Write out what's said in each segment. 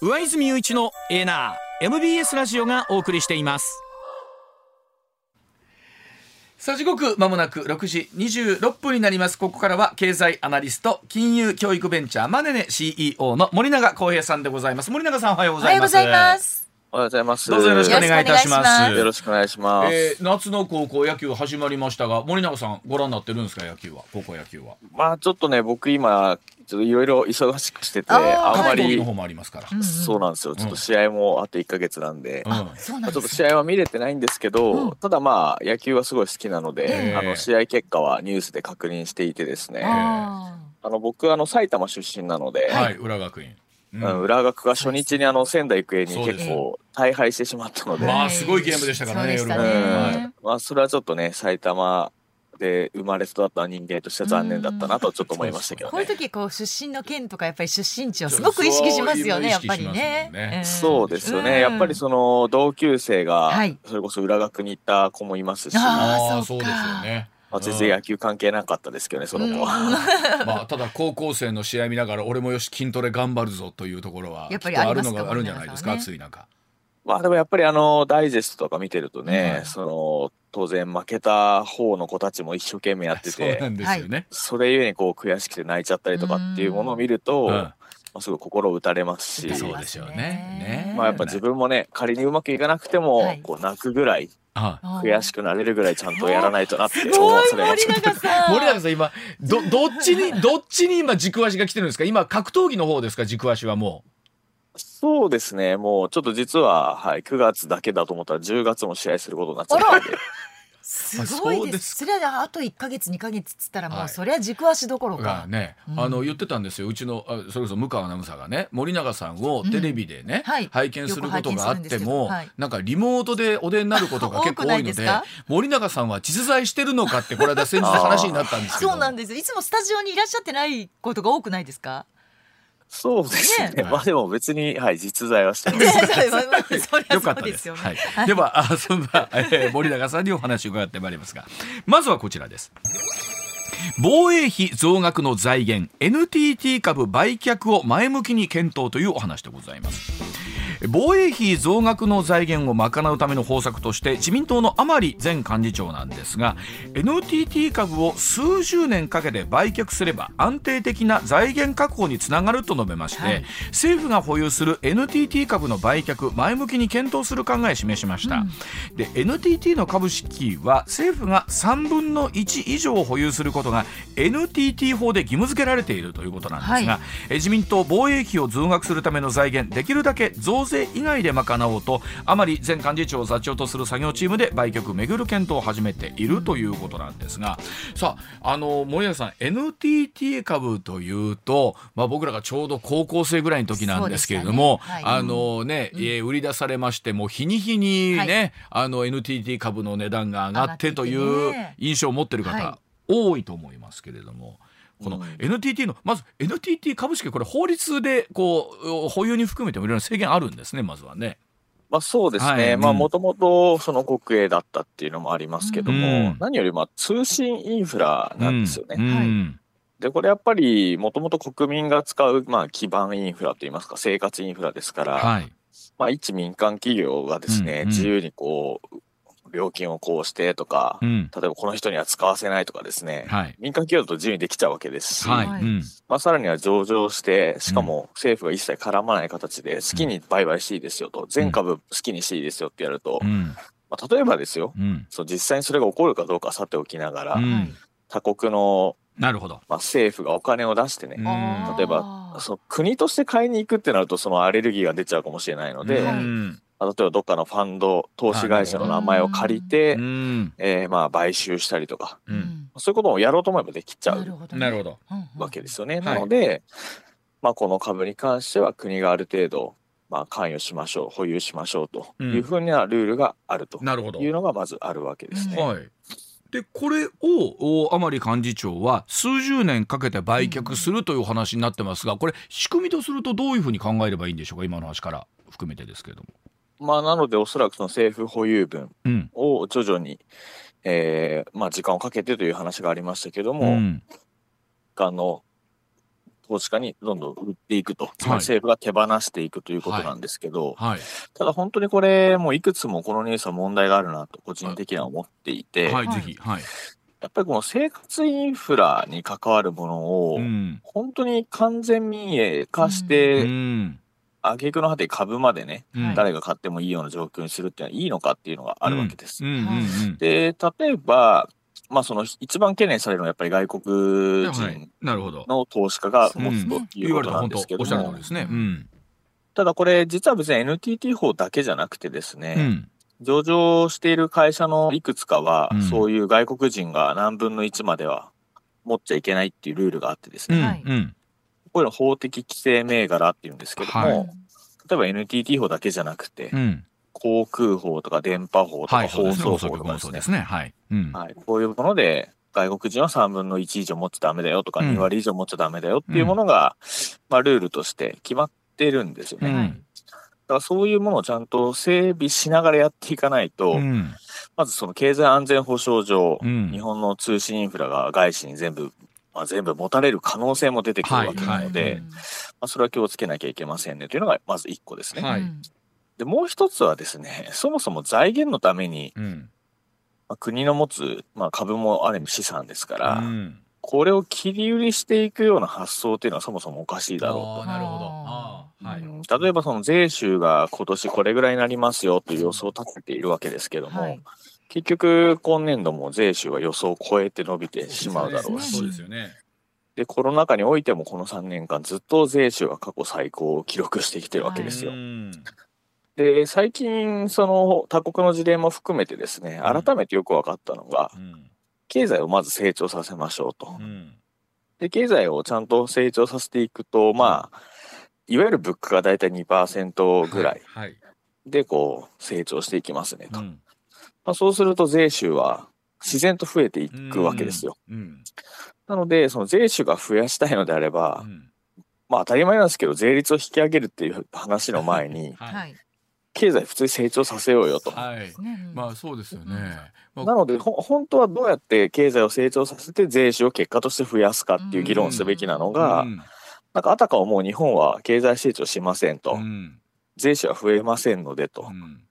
上泉雄一のエーナー MBS ラジオがお送りしています。さあ時刻まもなく6時26分になります。ここからは経済アナリスト金融教育ベンチャーマネネ CEO の森永康平さんでございます。森永さんおはようございます。おはようございます。おはようございます。どうぞよろしくお願いいたします。よろしくお願いします。えー、夏の高校野球始まりましたが森永さんご覧になってるんですか？野球は。高校野球は。まあちょっとね僕今ちょっといろいろ忙しくしててあまり、の方もありますから、うんそうなんですよ。ちょっと試合もあと1ヶ月なんで、うん。まあちょっと試合は見れてないんですけど、うん。ただまあ野球はすごい好きなのえで、えあの試合結果はニュースで確認していてですね、ああの僕あの埼玉出身なので、はい浦学院、うん。うん浦学が初日にあの仙台育英に結構大敗してしまったので、まあすごいゲームでしたからねそうでしたうね。ん。まあそれはちょっとね埼玉で生まれ育った人間としては残念だったなとちょっと思いましたけどね。こういう。時こう出身の県とかやっぱり出身地をすごく意識しますよねやっぱりね。ねん。そうですよね、うん。やっぱりその同級生がはい。それこそ裏学に行った子もいますし、あああそううですよね。まあ、全然野球関係なかったですけどねその子は。まあただ高校生の試合見ながら俺もよし筋トレ頑張るぞというところはやっぱりありますかのがあるんじゃないですか暑い中まあでもやっぱりあのダイジェストとか見てるとね、はいその当然負けた方の子たちも一生懸命やって そうなてんですよね、それゆえにこう悔しくて泣いちゃったりとかっていうものを見ると、うん。まあ、すごい心打たれますし。そうですよね。ね。まあやっぱ自分もね仮にうまくいかなくても、はい。こう泣くぐらいあ悔しくなれるぐらいちゃんとやらないとなって。す思わされます森永さん。森永さん今どどっちにどっちに今軸足が来てるんですか？今格闘技の方ですか？軸足はもそうですね。もうちょっと実は、はい、9月だけだと思ったら10月も試合することになっちゃったので。すごいそうですですそれはあと1か月2か月っつったらもはい。うそれは軸足どころか。ね、うん。あの言ってたんですよ。うちのあそれこそ向川アナウンサーがね森永さんをテレビでね、うん。はい。拝見することがあっても、はい。なんかリモートでお出になることが 結構多いので森永さんは実在してるのかってこれ間先日話になったんですけど。そうなんですいつもスタジオにいらっしゃってないことが多くないですか？そうですね。ね。まあでも別に、はい、実在はしてます。よかったです。はい、ではあそんな、えー森永さんにお話を伺ってまいりますが。まずはこちらです防衛費増額の財源 NTT 株売却を前向きに検討というお話でございます。防衛費増額の財源を賄うための方策として自民党の甘利前幹事長なんですが NTT 株を数十年かけて売却すれば安定的な財源確保につながると述べまして、はい。政府が保有する NTT 株の売却前向きに検討する考えを示しました、で NTT の株式は政府が3分の1以上保有することが NTT 法で義務付けられているということなんですが、はい。え自民党防衛費を増額するための財源できるだけ増税以外で賄おうと甘利前幹事長を座長とする作業チームで売却めぐる検討を始めているということなんですがさああの森永さん NTT 株というと、まあ、僕らがちょうど高校生ぐらいの時なんですけれども、あのね、えー売り出されましてもう日に日にね、あの NTT 株の値段が上がってという印象を持ってる方、は多いと思いますけれども。このうん。NTT のまず NTT 株式これ法律でこう保有に含めてもいろいろ制限あるんですねまずはね。まあそうですね、もともとその国営だったっていうのもありますけども、うん。何よりまあ通信インフラなんですよね。うん。はいでこれやっぱりもともと国民が使うまあ基盤インフラといいますか生活インフラですから、はい。まあ一民間企業がですね、うんうん。自由にこう料金をこうしてとか、うん。例えばこの人には使わせないとかですね、はい。民間企業だと自由にできちゃうわけです。し、はい、まあ、さらには上場して、しかも政府が一切絡まない形で好きに売買していいですよと、全株好きにしていいですよってやると、うん。まあ、例えばですよ、うん。そう実際にそれが起こるかどうかはさておきながら、他国の、なるほど。まあ、政府がお金を出してね、例えばその国として買いに行くってなるとそのアレルギーが出ちゃうかもしれないので、あ例えばどっかのファンド投資会社の名前を借りて、うんえーまあ買収したりとかううんんそういうことをやろうと思えばできちゃうなるほどわけですよね。はいなので、まあ、この株に関しては国がある程度、まあ、関与しましょう保有しましょうというふうなルールがあるとなるほど。いうのがまずあるわけですね。はい。でこれをお甘利幹事長は数十年かけて売却するというお話になってますが、これ仕組みとするとどういうふうに考えればいいんでしょうか？今の話から含めてですけれども。まあ、なのでおそらくその政府保有分うん。を徐々に、えーまあ、時間をかけてという話がありましたけども、うん。あの投資家にどんどん売っていくと、つまり政府が手放していくということなんですけど、はい。ただ本当にこれ、もういくつもこのニュースは問題があるなと、個人的には思っていて、はい、はい。ぜひはい、やっぱりこの生活インフラに関わるものを、うん。本当に完全民営化しうて、ん挙句の果て株までね、うん。誰が買ってもいいような状況にするっていうのはいいのかっていうのがあるわけです。で、例えば、まあその一番懸念されるのはやっぱり外国はい。人なるほど。の投資家が持つうんということなんですけども、ただこれ実は別に NTT 法だけじゃなくてですね、うん。上場している会社のいくつかは、うん。そういう外国人が何分の1までは持っちゃいけないっていうルールがあってですね、うん。はいうんこういうの法的規制銘柄っていうんですけども、はい。例えば NTT 法だけじゃなくて、うん。航空法とか電波法とか放送法とかですね。はい。こういうもので外国人は3分の1以上持っちゃダメだよとかうん。2割以上持っちゃダメだよっていうものが、まあ、ルールとして決まってるんですよね。うん。だからそういうものをちゃんと整備しながらやっていかないと、うん。まずその経済安全保障上、うん。日本の通信インフラが外資に全部、まあ、全部持たれる可能性も出てくるわけなので、はい。はいまあ、それは気をつけなきゃいけませんね。というのがまず1個ですね。はい。でもう一つはですね、そもそも財源のために、うん。まあ、国の持つ、まあ、株もある意味資産ですから、うん。これを切り売りしていくような発想っていうのはそもそもおかしいだろあーなるほど。あ。はいうん。例えばその税収が今年これぐらいになりますよという予想を立てているわけですけども、はい結局今年度も税収は予想を超えて伸びてしまうだろうし、そうですよね。で、コロナ禍においてもこの3年間ずっと税収が過去最高を記録してきてるわけですよ。うん。で、最近その他国の事例も含めてですね、うん。改めてよく分かったのが、うん。経済をまず成長させましょうと。うん。で、経済をちゃんと成長させていくと、まあ、いわゆる物価がだいたい2%ぐらいはい。でこう成長していきますねと。うんまあ、そうすると税収は自然と増えていくわけですよ。うん。なので、その税収が増やしたいのであればう、ん。まあ当たり前なんですけど、税率を引き上げるっていう話の前に。経済普通に成長させようよと。はい。ね。まあそうですよね。まあなので、ほ本当はどうやって経済を成長させて税収を結果として増やすかっていう議論をすべきなのが、うん。なんかあたかももう日本は経済成長しませんと、うん。税収は増えませんのでと、うん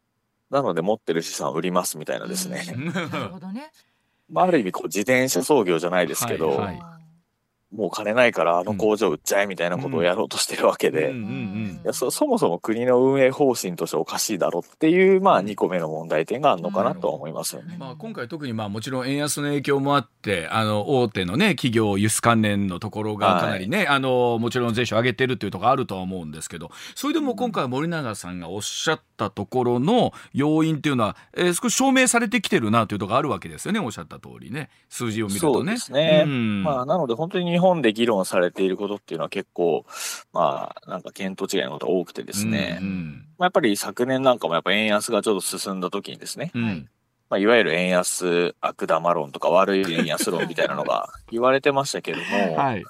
なので持ってる資産を売りますみたいなですね、なるほどね。まあ、ある意味こう自転車操業じゃないですけど、はいはいもう金ないからあの工場売っちゃえみたいなことをやろうとしてるわけで、そそもそも国の運営方針としておかしいだろうっていう、まあ、2個目の問題点があるのかなとは思いますよね。まあ、今回特にまあもちろん円安の影響もあってあの大手のね企業輸出関連のところがかなりね、あのもちろん税収上げてるっていうところあるとは思うんですけどそれでも今回森永さんがおっしゃったところの要因っていうのは、えー少し証明されてきてるなというところあるわけですよね。おっしゃった通りね。数字を見るとね。そうですね。ん。まあ、なので本当に日本で議論されていることっていうのは結構、まあ、なんか見当違いのことが多くてですね、うんまあ、やっぱり昨年なんかもやっぱ円安がちょっと進んだ時にですね、うん。はいまあ、いわゆる円安悪玉論とか悪い円安論みたいなのが 言われてましたけども、はい。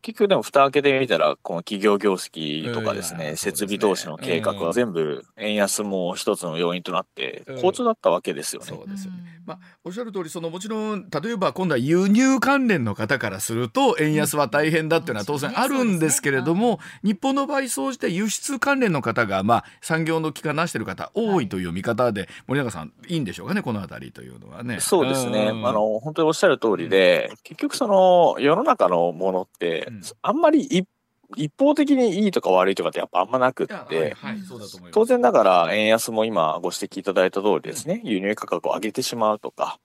結局でも蓋開けてみたら、この企業業績とかですね、うん。設備投資の計画は全部円安も一つの要因となってうん、好調だったわけですよね。そうですよね。うんまあ、おっしゃる通りそのもちろん例えば今度は輸入関連の方からすると円安は大変だっていうのは当然あるんですけれども、日本の場合総じて輸出関連の方が、まあ、産業の機関なしてる方多いという見方で、森永さんいいんでしょうかねこの辺りというのはね。そうですね。ん。あの、本当におっしゃる通りで、結局その世の中のものってうん、あんまり一一方的にいいとか悪いとかってやっぱあんまなくって、当然ながら円安も今ご指摘いただいた通りですね、輸入価格を上げてしまうとか、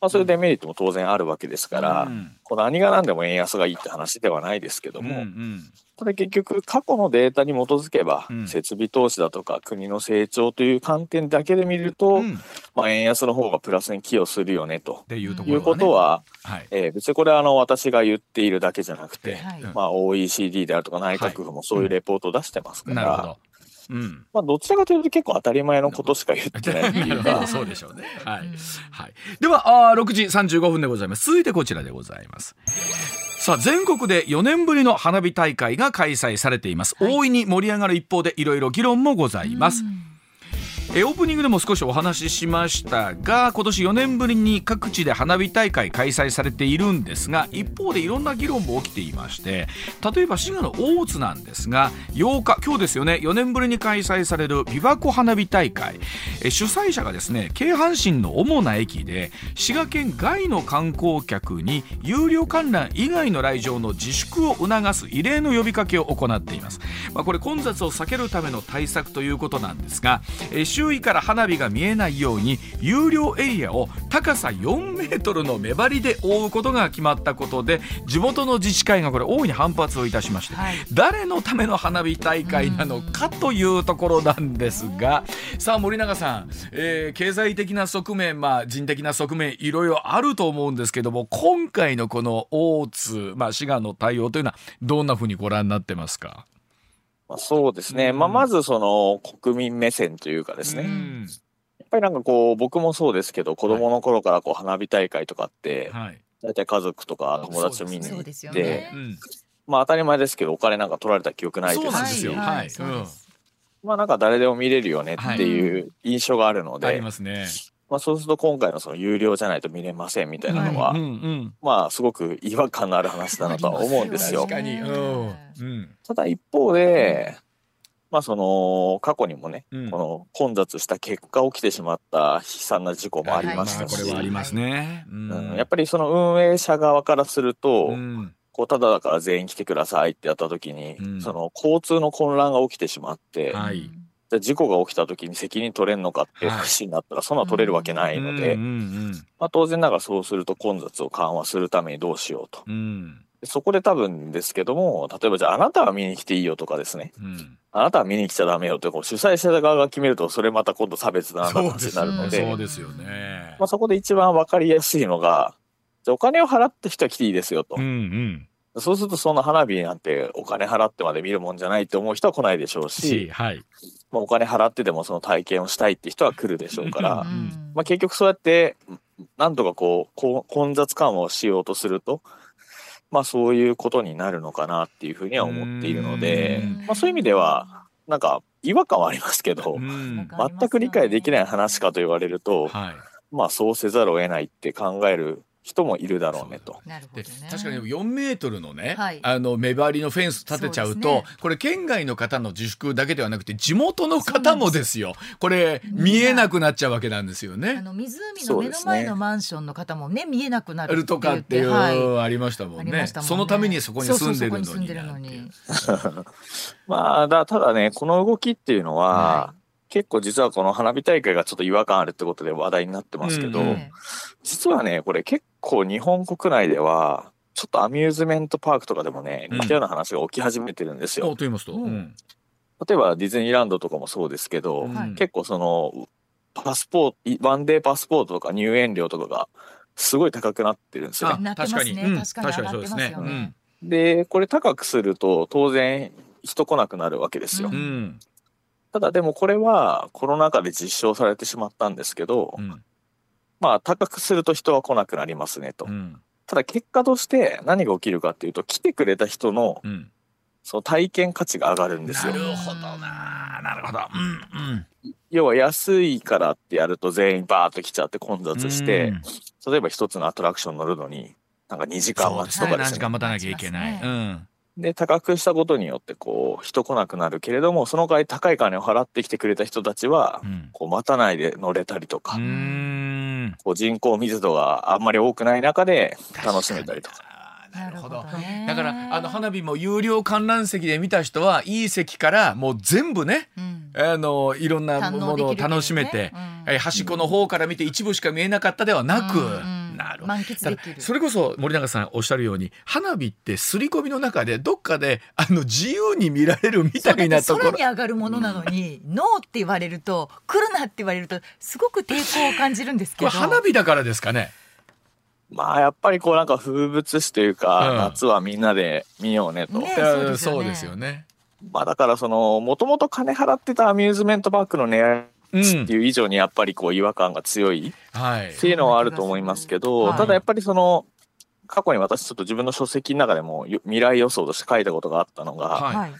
まあそういうデメリットも当然あるわけですから、うん。こう何が何でも円安がいいって話ではないですけども、うんうんただ結局過去のデータに基づけば、うん。設備投資だとか国の成長という観点だけで見ると、うん。っまあ、円安の方がプラスに寄与するよねと。ていうところいうことは、はい。えー別にこれはあの私が言っているだけじゃなくて、はい。うんまあ、OECD であるとか内閣府もそういうレポートを出してますから。うん。まあ、どちらかというと結構当たり前のことしか言ってないっていうか。そうでしょうね。はい。うん。はい。では、あー6時35分でございます。続いてこちらでございます。さあ、全国で4年ぶりの花火大会が開催されています。はい大いに盛り上がる一方で、いろいろ議論もございます。えオープニングでも少しお話ししましたが今年4年ぶりに各地で花火大会開催されているんですが一方でいろんな議論も起きていまして例えば滋賀の大津なんですが8日今日ですよね4年ぶりに開催される琵琶湖花火大会、え主催者がですね京阪神の主な駅で滋賀県外の観光客に有料観覧以外の来場の自粛を促す異例の呼びかけを行っています、まあ、これ混雑を避けるための対策ということなんですが、えー周囲から花火が見えないように有料エリアを高さ4メートルの目張りで覆うことが決まったことで地元の自治会がこれ大いに反発をいたしまして、はい。誰のための花火大会なのかというところなんですが。さあ森永さん、えー経済的な側面、まあ、人的な側面いろいろあると思うんですけども今回のこの大津、まあ、滋賀の対応というのはどんなふうにご覧になってますか？まあ、そうですね。うん。まあ、まずその国民目線というかですね。やっうんぱりなんかこう、僕もそうですけど、子供の頃からこう花火大会とかって、はい。大体家族とか友達と見にそうです行って、よね。うん。まあ当たり前ですけど、お金なんか取られた記憶ないですそうなんですよ。し、はい。まあなんか誰でも見れるよねっていう印象があるので、ありますね。まあそうすると今回のその有料じゃないと見れませんみたいなのは、うんうん。まあすごく違和感のある話だなとは思うんですよ。確。かに、うん。うん。ただ一方で、まあその過去にもね、うん。この混雑した結果起きてしまった悲惨な事故もありましたし、これはありますね。ううん。やっぱりその運営者側からすると、うん。こうただだから全員来てくださいってやった時に、うん。その交通の混乱が起きてしまって、はいじゃあ事故が起きた時に責任取れんのかっていうはい話になったら、そんな取れるわけないので、まあ、当然ながらそうすると混雑を緩和するためにどうしようと。そこで多分ですけども、例えばじゃああなたは見に来ていいよとかですね、うんあなたは見に来ちゃダメよってこう主催者側が決めると、それまた今度差別だなって話になるので、そうですよね。まあ、そこで一番わかりやすいのが、じゃあお金を払った人は来ていいですよと。うんうん。そうするとその花火なんてお金払ってまで見るもんじゃないって思う人は来ないでしょうし、し、はい。まあ、お金払ってでもその体験をしたいって人は来るでしょうから、うんまあ、結局そうやってなんとかこう混雑緩和をしようとすると、まあ、そういうことになるのかなっていうふうには思っているのでうん、まあ、そういう意味ではなんか違和感はありますけど、うん全く理解できない話かと言われると、はい。まあそうせざるを得ないって考える人もいるだろうねと。でなるほどね。確かに4メートルのね、はい。あの目張りのフェンス立てちゃうとね。これ県外の方の自粛だけではなくて地元の方もですよ。これ見えなくなっちゃうわけなんですよあね。の湖の目の前のマンションの方もね見えなくなるとかって。いう、はい。ありましたもんね。そのためにそこに住んでるのに。まあだただねこの動きっていうのは、は結構実はこの花火大会がちょっと違和感あるってことで話題になってますけど、うんうん。ね実はねこれ結構日本国内ではちょっとアミューズメントパークとかでもねうん。似たような話が起き始めてるんですよ。おと言いますと、例えばディズニーランドとかもそうですけど、うん。結構そのパスポートワンデーパスポートとか入園料とかがすごい高くなってるんですよあね。なってますねうん。確かに上がってますよね。でこれ高くすると当然人来なくなるわけですよ。ううんんただでもこれはコロナ禍で実証されてしまったんですけど、うんまあ高くすると人は来なくなりますねと。うんただ結果として何が起きるかっていうと来てくれた人のうんその体験価値が上がるんですよ。なるほどななるほど。うん要は安いからってやると全員バーッと来ちゃって混雑して、うん例えば一つのアトラクション乗るのになんか2時間待ちとかですね。時間待たなきゃいけない。うんで高くしたことによってこう人来なくなるけれどもその代わり高い金を払ってきてくれた人たちはうん。こう待たないで乗れたりとか、うーん。こう人口密度があんまり多くない中で楽しめたりとか。なるほど。ね。だからあの花火も有料観覧席で見た人はいい席からもう全部ねうん。あのいろんなものを楽しめて、ねうん。え端っこの方から見て一部しか見えなかったではなく、うんうんなる。満喫できる。それこそ森永さんおっしゃるように花火って刷り込みの中でどっかであの自由に見られるみたいなところ。空に上がるものなのにノーって言われると来るなって言われるとすごく抵抗を感じるんですけど。花火だからですかね。まあやっぱりこうなんか風物詩というか、うん。夏はみんなで見ようねと。ねそうですよね。よね。まあだからそのもともと金払ってたアミューズメントパークの値上っん。ていう以上にやっぱりこう違和感が強い。はい。っていうのはあると思いますけど、はい。ただやっぱりその過去に私ちょっと自分の書籍の中でもよ未来予想として書いたことがあったのが、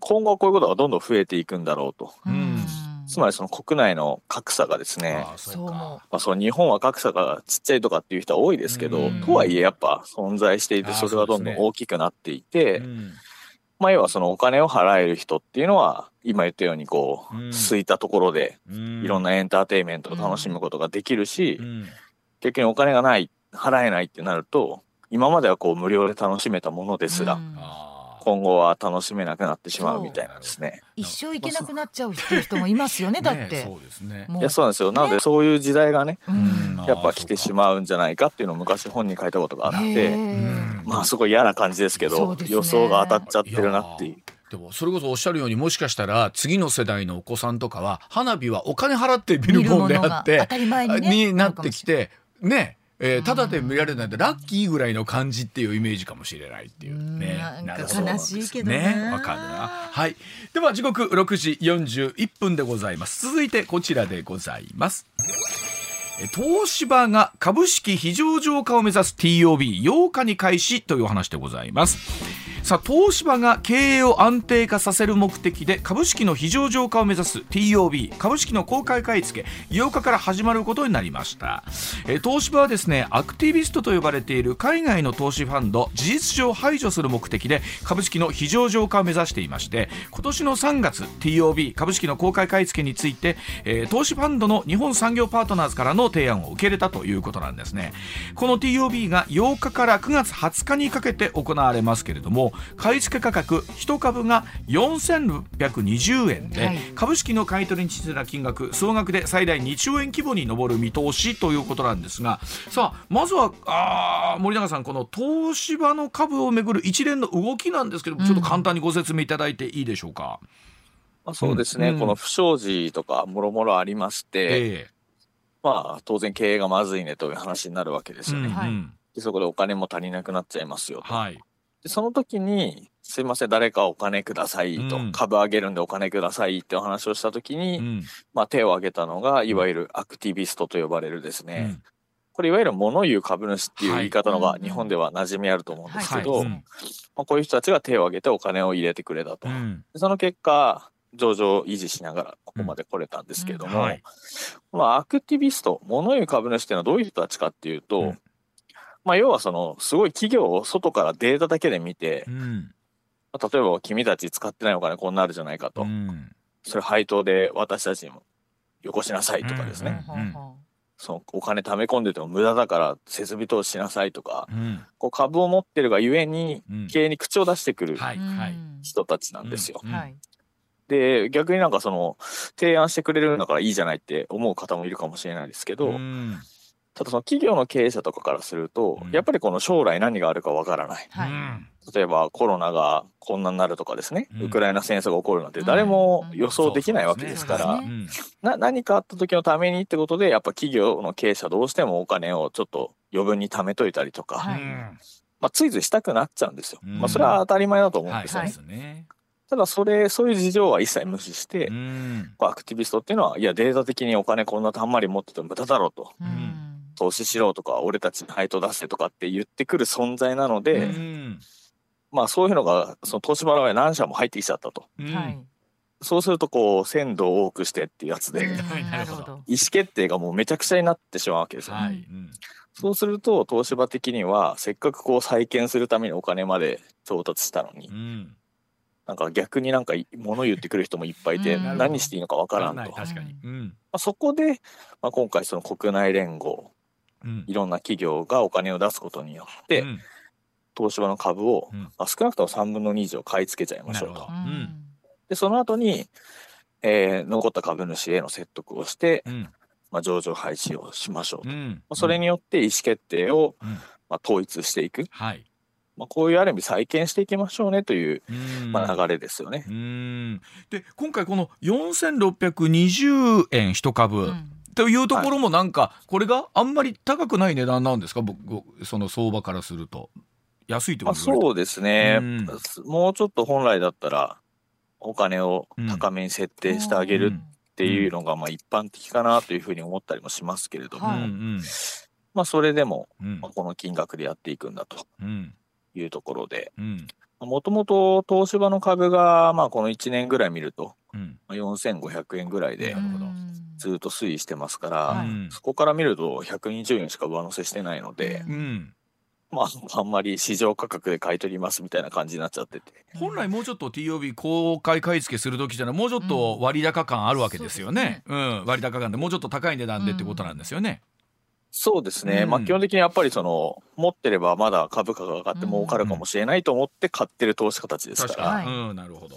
今後こういうことがどんどん増えていくんだろうと。うん。つまりその国内の格差がですね、まあ、その日本は格差がちっちゃいとかっていう人は多いですけど、うん。とはいえやっぱ存在していてそれがどんどん大きくなっていて、うんまあ要はそのお金を払える人っていうのは今言ったようにこう、うん。空いたところでうん。いろんなエンターテインメントを楽しむことができるし、うん。逆にお金がない払えないってなると今まではこう無料で楽しめたものですら、今後は楽しめなくなってしまうみたいなんですね。一生行けなくなっちゃうっていう人もいますよねだって、ねそうですね。もう。いやそうなんですよ。なのでそういう時代がねうん。やっぱ来てしまうんじゃないかっていうのを昔本に書いたことがあっへてー。まあすごい嫌な感じですけど予想が当たっちゃってるなっていう。でもそれこそおっしゃるようにもしかしたら次の世代のお子さんとかは花火はお金払って見るもんであっ見るものが当てたり前になってきてねえー、ただで見られないでラッキーぐらいの感じっていうイメージかもしれないっていうね。うんなんか悲しいけどなねわかるな。はい。では時刻6時41分でございます。続いてこちらでございます。え東芝が株式非上場化を目指す TOB8 日に開始というお話でございます。さあ東芝が経営を安定化させる目的で株式の非常上化を目指す TOB 株式の公開買い付け8日から始まることになりました、えー東芝はですねアクティビストと呼ばれている海外の投資ファンド事実上排除する目的で株式の非常上化を目指していまして今年の3月 TOB 株式の公開買い付けについて、えー投資ファンドの日本産業パートナーズからの提案を受け入れたということなんですね。この TOB が8日から9月20日にかけて行われますけれども買い付け価格1株が4620円で、はい。株式の買い取りに必要な金額総額で最大2兆円規模に上る見通しということなんですがさあまずはあー森永さんこの東芝の株をめぐる一連の動きなんですけど、ちょっと簡単にご説明いただいていいでしょうか。まあ、そうですね、うん。この不祥事とかもろもろありまして、えまあ当然経営がまずいねという話になるわけですよね。はいうん。でそこでお金も足りなくなっちゃいますよと。はいでその時に、すいません、誰かお金くださいと、うん。株上げるんでお金くださいってお話をした時に、うん。まあ手を挙げたのが、いわゆるアクティビストと呼ばれるですね、うん。これいわゆる物言う株主っていう言い方のはいが日本では馴染みあると思うんですけど、はいまあ、こういう人たちが手を挙げてお金を入れてくれたと。うん。でその結果、上場を維持しながらここまで来れたんですけども、はい。まあ、アクティビスト、物言う株主っていうのはどういう人たちかっていうと、うんまあ、要はその、すごい企業を外からデータだけで見てう、ん。まあ例えば君たち使ってないお金こんなあるじゃないかと、うん。それ配当で私たちにもよこしなさいとかですね、うんそのお金貯め込んでても無駄だから設備投資しなさいとか、うん。こう株を持ってるがゆえにうん。経営に口を出してくる人たちなんですよ。で、逆になんかその、提案してくれるんだからいいじゃないって思う方もいるかもしれないですけど、うんただその企業の経営者とかからすると、うん。やっぱりこの将来何があるかわからない。はい。うん。例えばコロナがこんなになるとかですね、うん。ウクライナ戦争が起こるなんて誰も予想できないわけですから、な何かあった時のためにってことで、やっぱ企業の経営者どうしてもお金をちょっと余分に貯めといたりとか、はい。まあついついしたくなっちゃうんですよ。うん。まあそれは当たり前だと思うんはいですよね。そうですねただそれ、そういう事情は一切無視して、うん。こうアクティビストっていうのは、いや、データ的にお金こんなたんまり持ってても無駄だろうと。うん投資しろとか、俺たちに配当出せとかって言ってくる存在なので、うん。まあそういうのが、その東芝の場合何社も入ってきちゃったと。うん。はい。そうすると、こう、鮮度を多くしてっていうやつで、うん。はいなるほど。意思決定がもうめちゃくちゃになってしまうわけですよ。はい。うん。そうすると、東芝的には、せっかくこう再建するためにお金まで調達したのに、うん。なんか逆になんか物言ってくる人もいっぱいいて、うん。何していいのかわからんと。ない。ま確かに。うん。あ、そこで、まあ、今回その国内連合、うんいろんな企業がお金を出すことによって、うん。東芝の株を、うん。まあ、少なくとも3分の2以上買い付けちゃいましょうと。で、その後に、えー残った株主への説得をして、うん。まあ、上場廃止をしましょうと。まうん。あそれによって意思決定を、うん。まあ、統一していく。はい。まあ、こういうある意味再建していきましょうねという、うん。まあ、流れですよね。うん。で今回この4620円一株、うんというところもなんかこれがあんまり高くない値段なんですか？僕その相場からすると。安いってまあ、こと言われてそうですね、うん。もうちょっと本来だったら、お金を高めに設定してあげるっていうのがまあ一般的かなというふうに思ったりもしますけれども、はいまあそれでもうん。まあこの金額でやっていくんだとうん。いうところで、うん。もともと東芝の株がまあこの1年ぐらい見ると、うん。まあ4500円ぐらいでずっと推移してますから、そこから見ると120円しか上乗せしてないので、うん。まああんまり市場価格で買い取りますみたいな感じになっちゃってて。本来もうちょっと TOB 公開買い付けする時じゃないもうちょっと割高感あるわけですよね。うん、割高感でもうちょっと高い値段でってことなんですよね。そうですね、うん。まあ基本的にやっぱりその持ってればまだ株価が上がって儲かるかもしれないと思って買ってる投資家たちですか、確からうん、なるほど。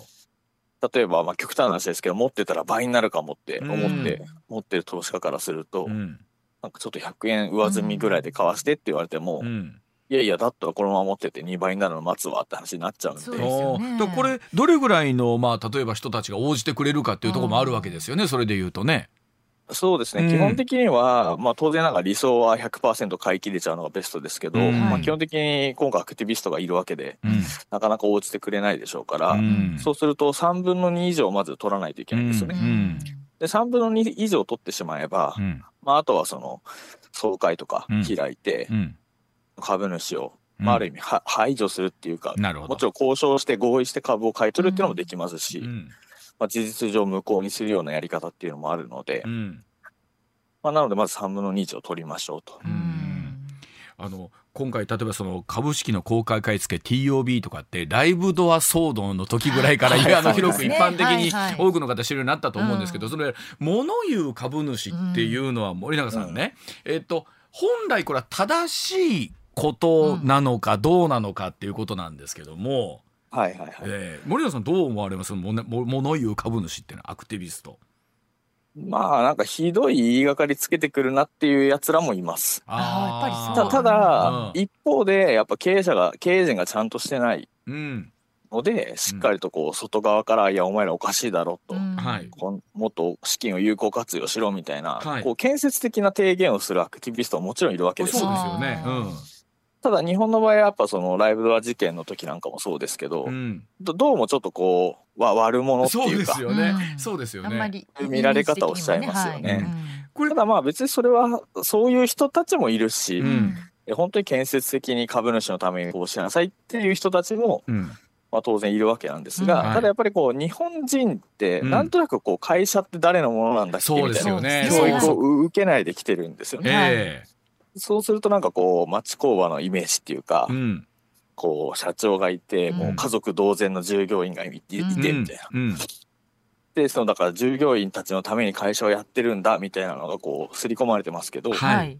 例えばまあ極端な話ですけど持ってたら倍になるかもって思ってうん。持ってる投資家からすると、うん、なんかちょっと100円上積みぐらいで買わしてって言われても、うん、いやいやだったらこのまま持ってて2倍になるの待つわって話になっちゃうんで。そう。ですよね。これどれぐらいのまあ例えば人たちが応じてくれるかっていうところもあるわけですよね。それで言うとね。そうですね、うん。基本的には、まあ、当然ながら理想は100%買い切れちゃうのがベストですけど、うん。まあ、基本的に今回アクティビストがいるわけでうん、なかなか応じてくれないでしょうから、うん。そうすると3分の2以上まず取らないといけないんですよね。うん。で3分の2以上取ってしまえば、うん、まあ、あとはその総会とかうん。開いてうん、株主を、うん。まあ、ある意味は排除するっていうか。もちろん交渉して合意して株を買い取るっていうのもできますし、うん、まあ、事実上無効にするようなやり方っていうのもあるので、うん、まあ、なのでまず3分の2以上取りましょうと。うん。あの今回例えばその株式の公開買い付け TOB とかってライブドア騒動の時ぐらいから、はいあの広く一般的に多くの方知るようになったと思うんですけど、うん。それ物言う株主っていうのは森永さんね、えっと本来これは正しいことなのかどうなのかっていうことなんですけども、はいはいはい。えー森永さんどう思われます？もも物言う株主っていうのはアクティビスト。まあなんかひどい言いがかりつけてくるなっていうやつらもいます。あーやっぱりそうたただ、うん一方でやっぱ経営者が経営陣がちゃんとしてないうんのでしっかりとこう外側から「いやお前らおかしいだろ」と。もっと資金を有効活用しろみたいな、はいこう建設的な提言をするアクティビストはもちろんいるわけですよそうですよね。うんただ日本の場合はやっぱそのライブドア事件の時なんかもそうですけど、うん、どどうもちょっとこうわ悪者ってそういうかですよね、うん。そうですよね。あんまり見られ方をしちゃいますよね。はい。これただまあ別にそれはそういう人たちもいるし、うん。え本当に建設的に株主のためにこうしなさいっていう人たちも、うん。まあ、当然いるわけなんですが、うん。はい。ただやっぱりこう日本人ってうんなんとなくこう会社って誰のものなんだっけそうですみたいなよね。そう教育を受けないで来てるんですよね。えそうするとなんかこう町工場のイメージっていうか、えうん。こう社長がいて、もう家族同然の従業員がいいていてみたいな。うん。でそのだから従業員たちのために会社をやってるんだみたいなのがこう刷り込まれてますけど、はい。はい。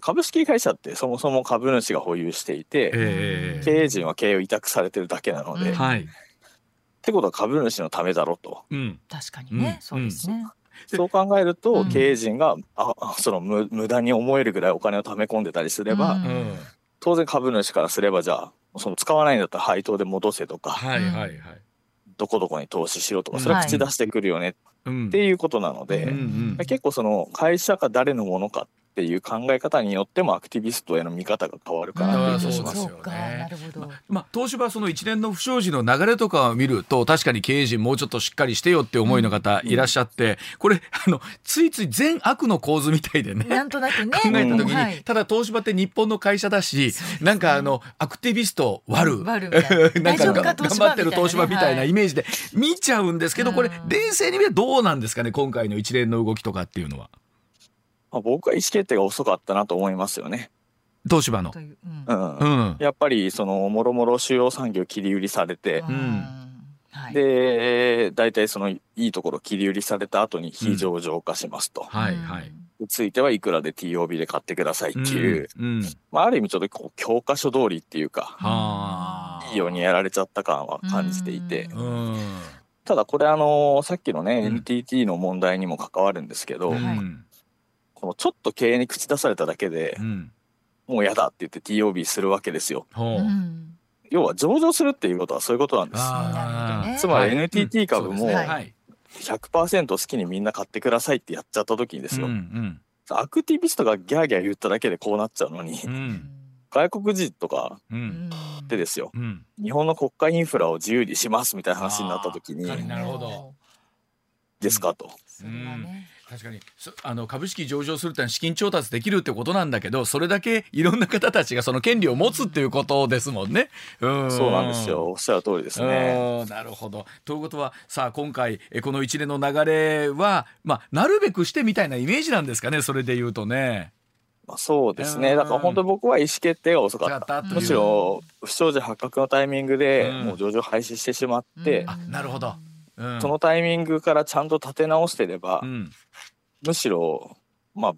株式会社ってそもそも株主が保有していて、ええ経営陣は経営を委託されてるだけなので、うん。っはい、てことは株主のためだろと。うん。確かにね、うんそうですね、そう考えると、うん。経営陣がああその無無駄に思えるぐらいお金を貯め込んでたりすれば、うん。うん当然株主からすればじゃあその使わないんだったら配当で戻せとか、はいはいはい、どこどこに投資しろとかそれは口出してくるよねうん。っていうことなので、うんうん結構その会社が誰のものかっていう考え方によってもアクティビストへの見方が変わるかなという気がします。よね。そうかなるほど、まあ、東芝その一連の不祥事の流れとかを見ると確かに経営陣もうちょっとしっかりしてよって思いの方いらっしゃって、これあのついつい全悪の構図みたいでね。なんとなくね。考えた時に、はい。ただ東芝って日本の会社だし、なんかあのアクティビスト悪、悪みたいな。なんか頑張ってる東芝みたいなイメメージで見ちゃうんですけど、これうん。冷静に見ればどうなんですかね今回の一連の動きとかっていうのはまあ、僕は意思決定が遅かったなと思いますよね。東芝の。う、うん。うん。うん。やっぱりそのもろもろ主要産業切り売りされて、で大体そのいいところ切り売りされた後に非上場化しますと、はいはい。についてはいくらで TOB で買ってくださいっていう、うんうん。まあ、ある意味ちょっとこう教科書通りっていうかはあ。いいようにやられちゃった感は感じていて、ううん。ただこれあのさっきのね、うん。NTT の問題にも関わるんですけど、はいうんこのちょっと経営に口出されただけでう、ん。もう嫌だって言って TOB するわけですよ。要は上場するっていうことはそういうことなんです。つまりはい。NTT 株もうん。そうですね。はい。100%好きにみんな買ってくださいってやっちゃった時にですよ、うんうん。アクティビストがギャーギャー言っただけでこうなっちゃうのに、うん。外国人とかううん。んでですよ。うん。日本の国家インフラを自由にしますみたいな話になった時になるほど。ですかと。それはね確かにそあの株式上場するってのは資金調達できるってことなんだけどそれだけいろんな方たちがその権利を持つっていうことですもんね。うんそうなんですよ。おっしゃる通りですね。うんなるほど。ということはさあ今回えこの一連の流れは、まあ、なるべくしてみたいなイメージなんですかねそれで言うとね。まあ、そうですね。うんだから本当に僕は意思決定が遅かった。むしろ不祥事発覚のタイミングでうんもう上場廃止してしまって、あなるほど。うんそのタイミングからちゃんと立て直してれば、うんむしろまあ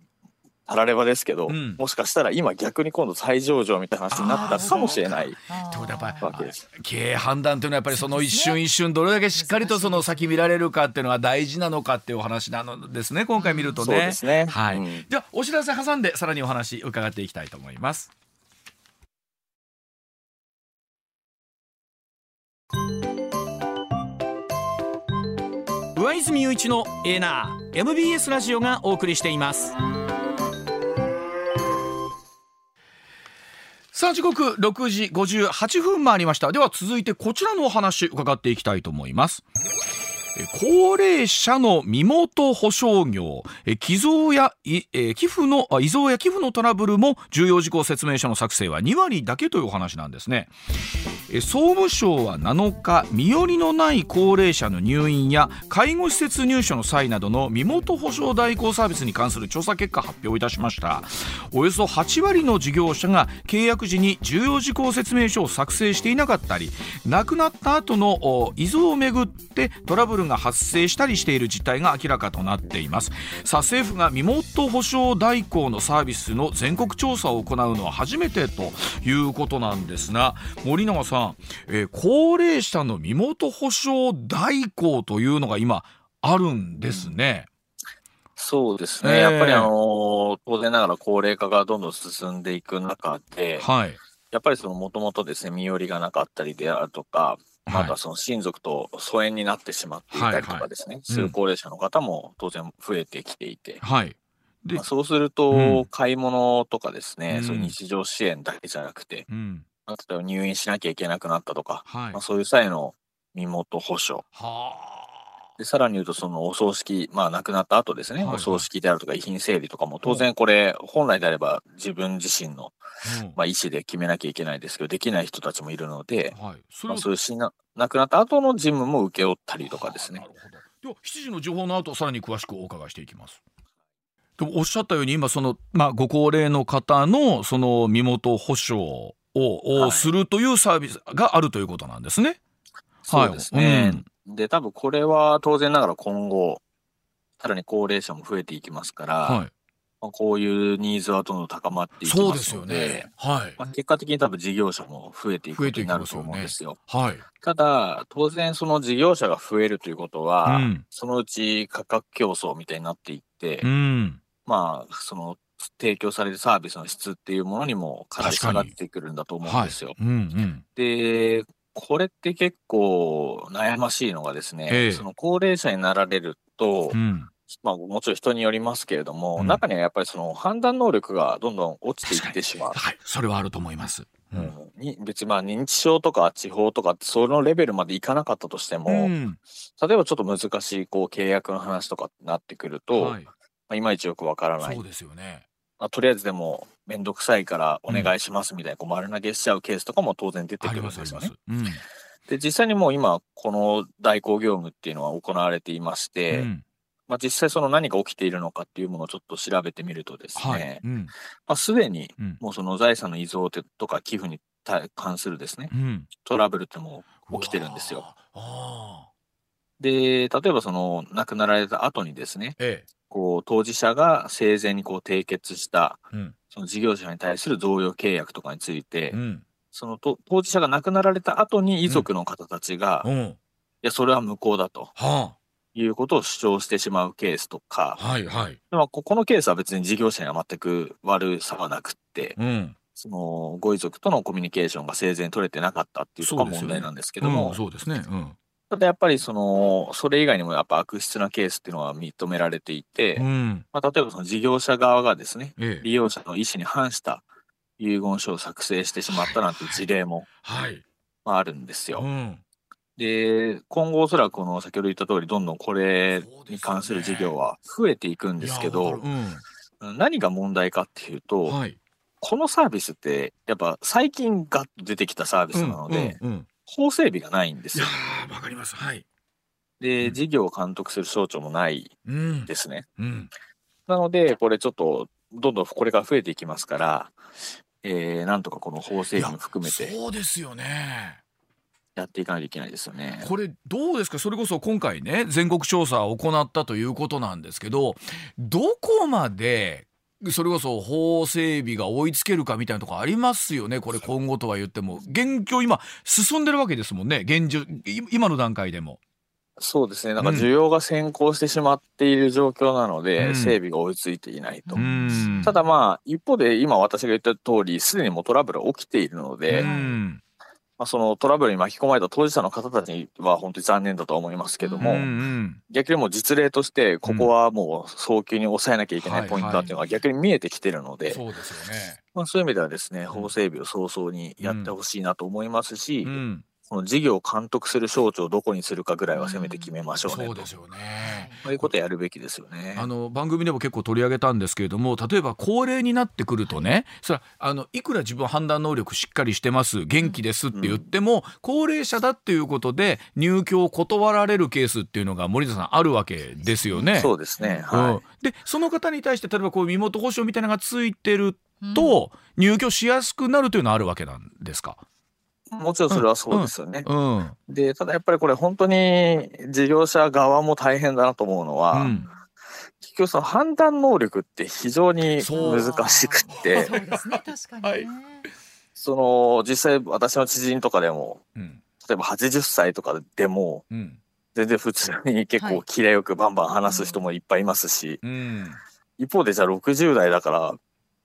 たらればですけど、うんもしかしたら今逆に今度再上場みたいな話になったかもしれない。あーってことわけです経営判断というのはやっぱりその一瞬一瞬どれだけしっかりとその先見られるかっていうのが大事なのかっていうお話なのですね今回見るとね。そうですねはい。うんじゃあお知らせ挟んでさらにお話伺っていきたいと思います。上泉雄一のエナー MBS ラジオがお送りしています。さあ時刻6時58分回りました。では続いてこちらのお話伺っていきたいと思います。高齢者の身元保証業え寄贈やいえ寄付のあ遺贈や寄付のトラブルも重要事項説明書の作成は2割だけというお話なんですね。え総務省は7日身寄りのない高齢者の入院や介護施設入所の際などの身元保証代行サービスに関する調査結果発表いたしました。およそ8割の事業者が契約時に重要事項説明書を作成していなかったり亡くなった後の遺贈をめぐってトラブルが発生したりしている実態が明らかとなっていますさあ政府が身元保証代行のサービスの全国調査を行うのは初めてということなんですが森永さん、えー高齢者の身元保証代行というのが今あるんですね。そうですええね。やっぱりあの当然ながら高齢化がどんどん進んでいく中で、はい、やっぱりそのもともとですね身寄りがなかったりであるとか、まああとはその親族と疎遠になってしまっていたりとかですね、する高齢者の方も当然増えてきていて、はい、でまあ、そうすると、うん。買い物とかですね、うん。そういう日常支援だけじゃなくて、うん、まあ例えば入院しなきゃいけなくなったとか、はい、まあ、そういう際の身元保証。はでさらに言うとそのお葬式まあ亡くなった後ですね、はいはい。お葬式であるとか遺品整理とかも当然これ本来であれば自分自身の、あ、うん。まあ、意思で決めなきゃいけないですけどできない人たちもいるので、はい、そまあ、をそういう死な亡くなった後の事務も請け負ったりとかですね。なるほど。では7時の情報の後さらに詳しくお伺いしていきます。でもおっしゃったように今その、まあ、ご高齢の方のその身元保証をするというサービスがあるということなんですね。そうですね、うんで多分これは当然ながら今後さらに高齢者も増えていきますから、はい、まあ、こういうニーズはどんどん高まっていきまそうですよすのでね。はい、まあ、結果的に多分事業者も増えていくことになると思うんですよ。はい、ただ当然その事業者が増えるということは、うん。そのうち価格競争みたいになっていって、うん、まあその提供されるサービスの質っていうものにもかなり下がってくるんだと思うんはいですよ。、うんうん、でこれって結構悩ましいのがですね、ええ。その高齢者になられると、うん、まあ、もちろん人によりますけれども、うん。中にはやっぱりその判断能力がどんどん落ちていってしまう。はい、それはあると思います。ううん。んに別にまあ認知症とか地方とかそのレベルまでいかなかったとしても、うん。例えばちょっと難しいこう契約の話とかになってくると、はい、まあ、いまいちよくわからない。そうですよね。まあ、とりあえずでも面倒くさいからお願いしますみたいなこう丸投げしちゃうケースとかも当然出てくるんですよね。ますあります。。うん、で実際にもう今この代行業務っていうのは行われていまして、うん。まあ、実際その何が起きているのかっていうものをちょっと調べてみるとですね、はい、うん、まあ、すでにうん、もうその財産の遺贈とか寄付に対関するですねうん、トラブルってもう起きてるんですよ。で例えばその亡くなられた後にですねーえこう当事者が生前にこう締結したえ、うん、その事業者に対する贈与契約とかについて、うん、そのと当事者が亡くなられた後に遺族の方たちが、いうん、やそれは無効だとはいうことを主張してしまうケースとかあ、、はい、はい、まあ、ここのケースは別に事業者には全く悪さはなくって、うん、そのご遺族とのコミュニケーションが生前取れてなかったっていうところが問題なんですけども、うんそうですね。うん、ただやっぱりそのそれ以外にもやっぱ悪質なケースっていうのは認められていて、うん、まあ、例えばその事業者側がですねええ、利用者の意思に反した遺言書を作成してしまったなんて事例も、はい、まあ、あるんですよ。うん、で、今後おそらくこの先ほど言った通り、どんどんこれに関する事業は増えていくんですけど、わかる何が問題かっていうと、うん、はい。このサービスって、やっぱ最近ガッと出てきたサービスなので、うんうんうん法整備がないんですよ。ーわかります。はい。で、うん事業を監督する省庁もないうん。ですね。うん。なので、これちょっと、どんどんこれから増えていきますから、えー、なんとかこの法整備も含めてそうですよね。やっていかないといけないですよね。これどうですか？それこそ今回ね全国調査を行ったということなんですけどどこまでそれこそ法整備が追いつけるかみたいなところありますよね。これ今後とは言っても。現状今進んでるわけですもんね。現状い今の段階でも。そうですね。なんかうん需要が先行してしまっている状況なので、うん。整備が追いついていないと。うん。ただまあ、一方で今私が言った通り、すでにもうトラブルが起きているので、うんまあ、そのトラブルに巻き込まれた当事者の方たちは本当に残念だとは思いますけども、うんうん。逆にもう実例として、ここはもう早急に抑えなきゃいけないポイントだっていうのが逆に見えてきてるので、そうですよね。まあ、そういう意味ではですね、法整備を早々にやってほしいなと思いますし、うん、この事業を監督する省庁をどこにするかぐらいはせめて決めましょうねと。そうですよね。そういうことやるべきですよね。あの番組でも結構取り上げたんですけれども例えば高齢になってくるとねそれはあのいくら自分判断能力しっかりしてます元気ですって言っても、高齢者だっていうことで入居を断られるケースっていうのが森田さんあるわけですよね。そうですね。うんはい。でその方に対して例えばこう身元保証みたいなのがついてると、入居しやすくなるというのはあるわけなんですか？もちろんそれはそうですよね。うん、うん。で、ただやっぱりこれ本当に事業者側も大変だなと思うのは、結局その判断能力って非常に難しくって、そう。ですね確かにね、その実際私の知人とかでも、うん。例えば80歳とかでも、うん。全然普通に結構キレよくバンバン話す人もいっぱいいますし、うん。一方でじゃあ60代だから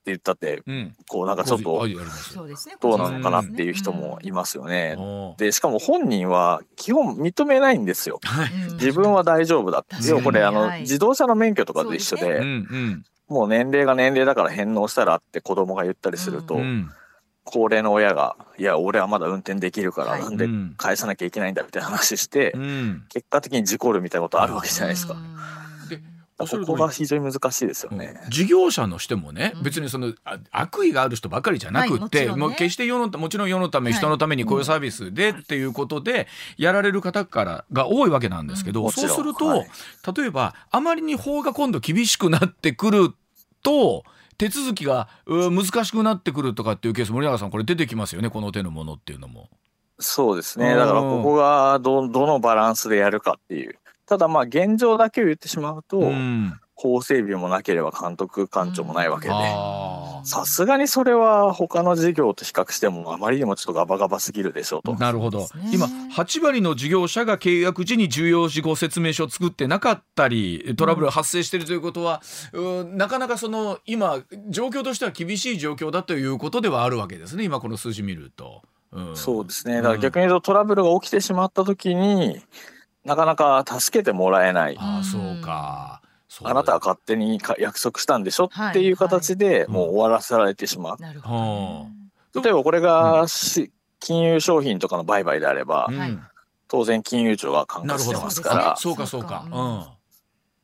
言ったって、うん。こうなんかちょっあとやりますそうですね。どうなのかなっていう人もいますよね。で、しかも本人は基本認めないんですよ。自分は大丈夫だって。要はこれ、あの、はい。自動車の免許とかと一緒で、もう年齢が年齢だから返納したらって子供が言ったりすると、うん。高齢の親が、いや、俺はまだ運転できるから、はい。なんでうん。返さなきゃいけないんだみたいな話して、うん。結果的に事故るみたいなことあるわけじゃないですか。でおっしゃる通りここが非常に難しいですよね。事業者のしてもね、うん。別にそのあ悪意がある人ばかりじゃなくって、はいね。もう決して世のもちろん世のためはい。人のためにこういうサービスでっていうことでやられる方からが多いわけなんですけど、そうすると、はい。例えばあまりに法が今度厳しくなってくると手続きがう難しくなってくるとかっていうケース森永さんこれ出てきますよねこの手のものっていうのも。そうですね。うん。だからここがど、どのバランスでやるかっていう。ただまあ現状だけを言ってしまうと、うん。法整備もなければ監督官庁もないわけで、さすがにそれは他の事業と比較してもあまりにもちょっとガバガバすぎるでしょうと。なるほど、今8割の事業者が契約時に重要事項説明書を作ってなかったりトラブルが発生しているということは、うんなかなかその今状況としては厳しい状況だということではあるわけですね。今この数字見ると。うん。そうですね。だから逆に言うとトラブルが起きてしまった時になかなか助けてもらえない。ああそうか。あなたは勝手にか約束したんでしょ？はい。っていう形でい。もう終わらせられてしまう。なるほどは例えばこれがし金融商品とかの売買であれば当然金融庁が管轄してなるほどますから。あそうかそうか。そううん。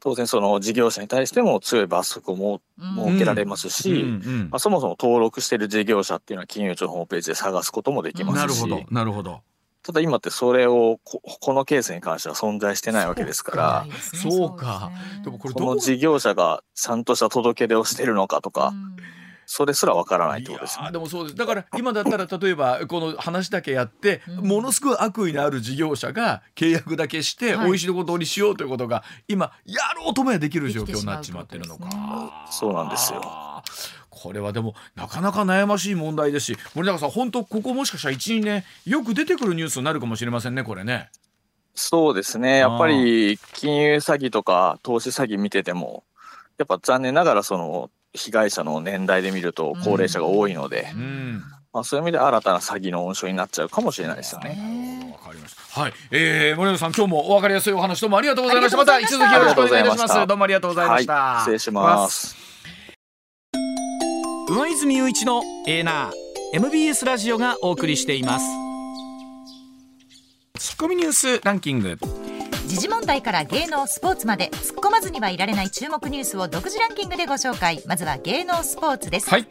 当然その事業者に対しても強い罰則をもうん。設けられますうん。し、うんまあ、そもそも登録している事業者っていうのは金融庁のホームページで探すこともできますし、なるほどなるほど。ただ今ってそれをここのケースに関しては存在してないわけですから。そうか。でもこれの事業者がちゃんとした届け出をしてるのかとか、うん。それすらわからないってことですね。いやー。でもそうです。だから今だったら例えばこの話だけやって、うん。ものすごい悪意のある事業者が契約だけして、はい。美味しいとこ取りしようということが今やろうともやできる状況になっちまってるのか。そうなんですよこれはでもなかなか悩ましい問題ですし森永さん本当ここもしかしたら12年よく出てくるニュースになるかもしれませんねこれね。そうですね。やっぱり金融詐欺とか投資詐欺見てても、やっぱ残念ながらその被害者の年代で見ると高齢者が多いので、うんまあ、そういう意味で新たな詐欺の温床になっちゃうかもしれないですよね。ねわかりました。はい、えー、森永さん今日もお分かりやすいお話どうもありがとうございました。ましたまた引き続きよろしくお願いいたします。どうもありがとうございました。はい、失礼します。上泉雄一のエーナー MBS ラジオがお送りしています。ツッコミニュースランキング。時事問題から芸能スポーツまで突っ込まずにはいられない注目ニュースを独自ランキングでご紹介。まずは芸能スポーツです、はい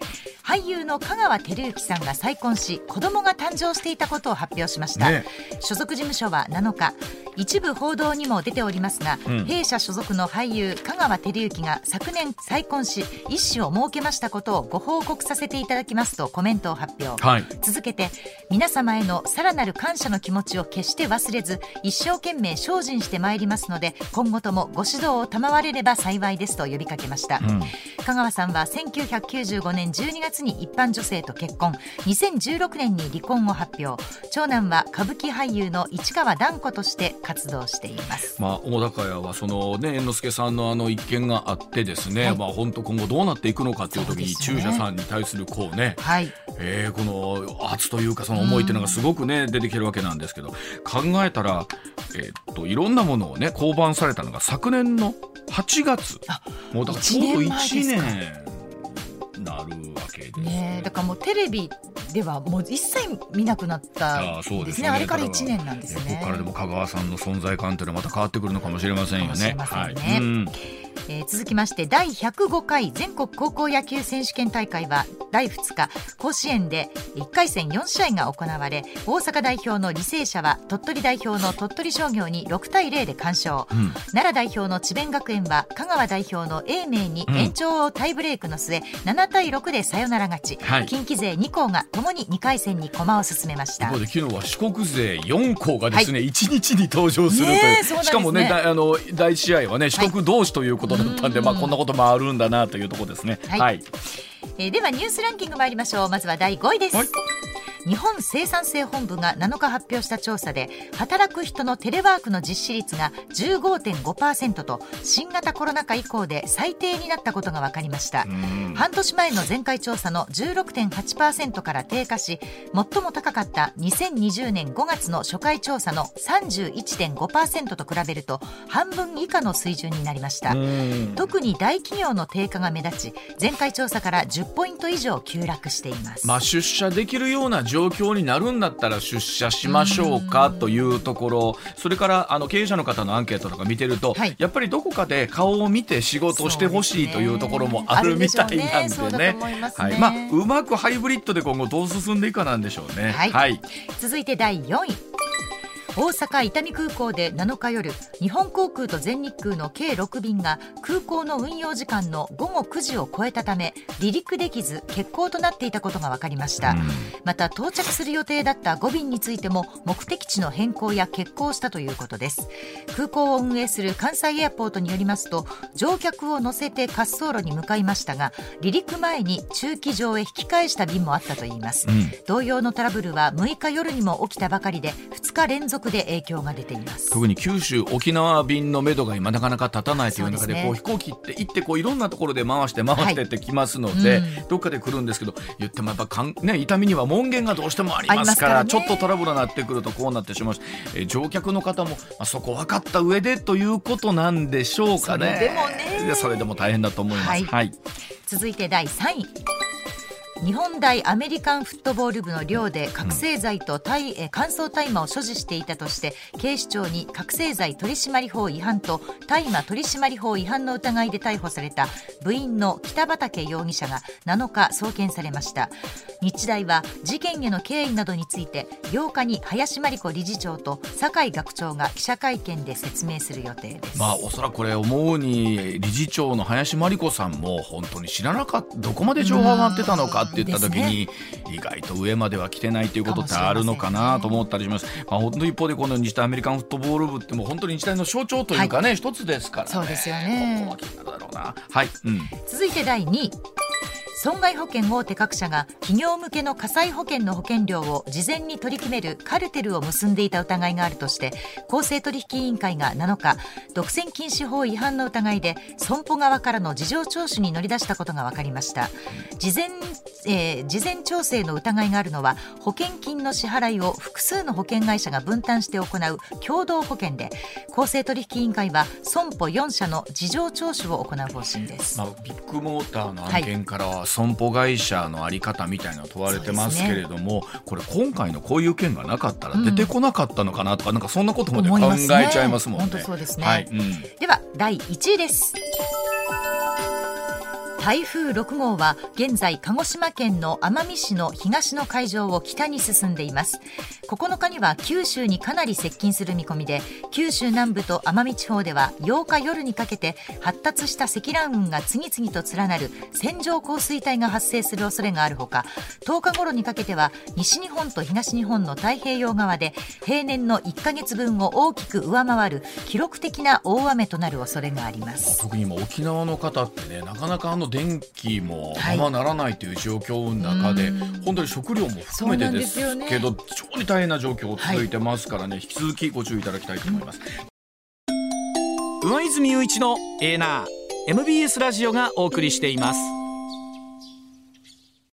俳優の香川照之さんが再婚し子供が誕生していたことを発表しました、ね。所属事務所は7日一部報道にも出ておりますが、うん。弊社所属の俳優香川照之が昨年再婚し一子を設けましたことをご報告させていただきますとコメントを発表、はい。続けて皆様へのさらなる感謝の気持ちを決して忘れず一生懸命精進してまいりますので今後ともご指導を賜れれば幸いですと呼びかけました、うん。香川さんは1995年12月に一般女性と結婚。2016年に離婚を発表。長男は歌舞伎俳優の市川團子として活動しています。まあ、大高屋はそのね猿之助さんのあの一件があってですね、はい。まあ本当今後どうなっていくのかという時に中車さんに対するこうねはい。えーこの圧というかその思いっていうのがすごくね出てきてるわけなんですけど考えたら、えーっといろんなものをね降板されたのが昨年の8月。あもうだからちょうど一年前です1か年。なるね。えだからもうテレビではもう一切見なくなったでね。ですすね。あれから1年なんですね。ここからでも香川さんの存在感というのはまた変わってくるのかもしれませんよね。はい。うんえー続きまして第105回全国高校野球選手権大会は第2日甲子園で1回戦4試合が行われ大阪代表の履正社は鳥取代表の鳥取商業に6対0で完勝、うん。奈良代表の智弁学園は香川代表の英明にうん。延長タイブレークの末7対6でサヨナラ勝ち、はい。近畿勢2校がともに2回戦に駒を進めました。昨日は四国勢4校がですね、一日に登場するという,、ねしかもねだあの第一試合はね四国同士ということだったんで、うんまあ、こんなこともあるんだなというところですね。はい。はい。えーではニュースランキング参りましょう。まずは第5位です、はい日本生産性本部が7日発表した調査で働く人のテレワークの実施率が15.5%と新型コロナ禍以降で最低になったことが分かりました。うん。半年前の前回調査の16.8%から低下し最も高かった2020年5月の初回調査の31.5%と比べると半分以下の水準になりました。うん。特に大企業の低下が目立ち前回調査から10ポイント以上急落しています、まあ、出社できるような状況になるんだったら出社しましょうかというところ。それからあの経営者の方のアンケートとか見てると、はい。やっぱりどこかで顔を見て仕事をしてほしいというところもあるみたいなんでね。ね。はい。まあ、うまくハイブリッドで今後どう進んでいくかなんでしょうね。はい。はい。続いて第4位大阪伊丹空港で7日夜日本航空と全日空の計6便が空港の運用時間の午後9時を超えたため離陸できず欠航となっていたことが分かりました、うん。また到着する予定だった5便についても目的地の変更や欠航したということです。空港を運営する関西エアポートによりますと乗客を乗せて滑走路に向かいましたが離陸前に駐機場へ引き返した便もあったといいます、うん。同様のトラブルは6日夜にも起きたばかりで2日連続で影響が出ています。特に九州沖縄便のめどが今なかなか立たないという中でね。こう飛行機って行ってこういろんなところで回して回してってきますので、はいうん。どっかで来るんですけど言ってもやっぱかん、ね、痛みには門限がどうしてもありますからね。ちょっとトラブルになってくるとこうなってしまうし、えー乗客の方も、まあ、そこ分かった上でということなんでしょうかね。それでもね。それでも大変だと思います。はい。はい。続いて第3位日本大アメリカンフットボール部の寮で覚醒剤と大え乾燥大麻を所持していたとして警視庁に覚醒剤取締法違反と大麻取締法違反の疑いで逮捕された部員の北畠容疑者が7日送検されました。日大は事件への経緯などについて8日に林真理子理事長と酒井学長が記者会見で説明する予定です、まあおそらくこれ思うに理事長の林真理子さんも本当に知らなかった。どこまで情報が上がってたのかって言った時に意外と上までは来てないということってあるのかなと思ったりします。まあ本当に一方でこの日大アメリカンフットボール部ってもう本当に日大の象徴というかね、一つですからね。そうですよね。はい。うん。続いて第2位損害保険大手各社が企業向けの火災保険の保険料を事前に取り決めるカルテルを結んでいた疑いがあるとして公正取引委員会が7日独占禁止法違反の疑いで損保側からの事情聴取に乗り出したことが分かりました事前,、えー事前調整の疑いがあるのは保険金の支払いを複数の保険会社が分担して行う共同保険で公正取引委員会は損保4社の事情聴取を行う方針です。まあ、ビッグモーターの案件からは損保会社のあり方みたいなの問われてますけれども、ね、これ今回のこういう件がなかったら出てこなかったのかなとか、うん、なんかそんなことまで考えちゃいますもんね。ね。そうですね、はい。うん、では第1位です。台風6号は現在鹿児島県の奄美市の東の海上を北に進んでいます。9日には九州にかなり接近する見込みで九州南部と奄美地方では8日夜にかけて発達した積乱雲が次々と連なる線状降水帯が発生する恐れがあるほか10日頃にかけては西日本と東日本の太平洋側で平年の1ヶ月分を大きく上回る記録的な大雨となる恐れがあります。特に今沖縄の方ってねなかなかあの電気もままならないという状況の中で、はい、本当に食料も含めてですけど、ね、超に大変な状況続いてますからね、はい、引き続きご注意いただきたいと思います。上泉雄一のエーナー MBS ラジオがお送りしています。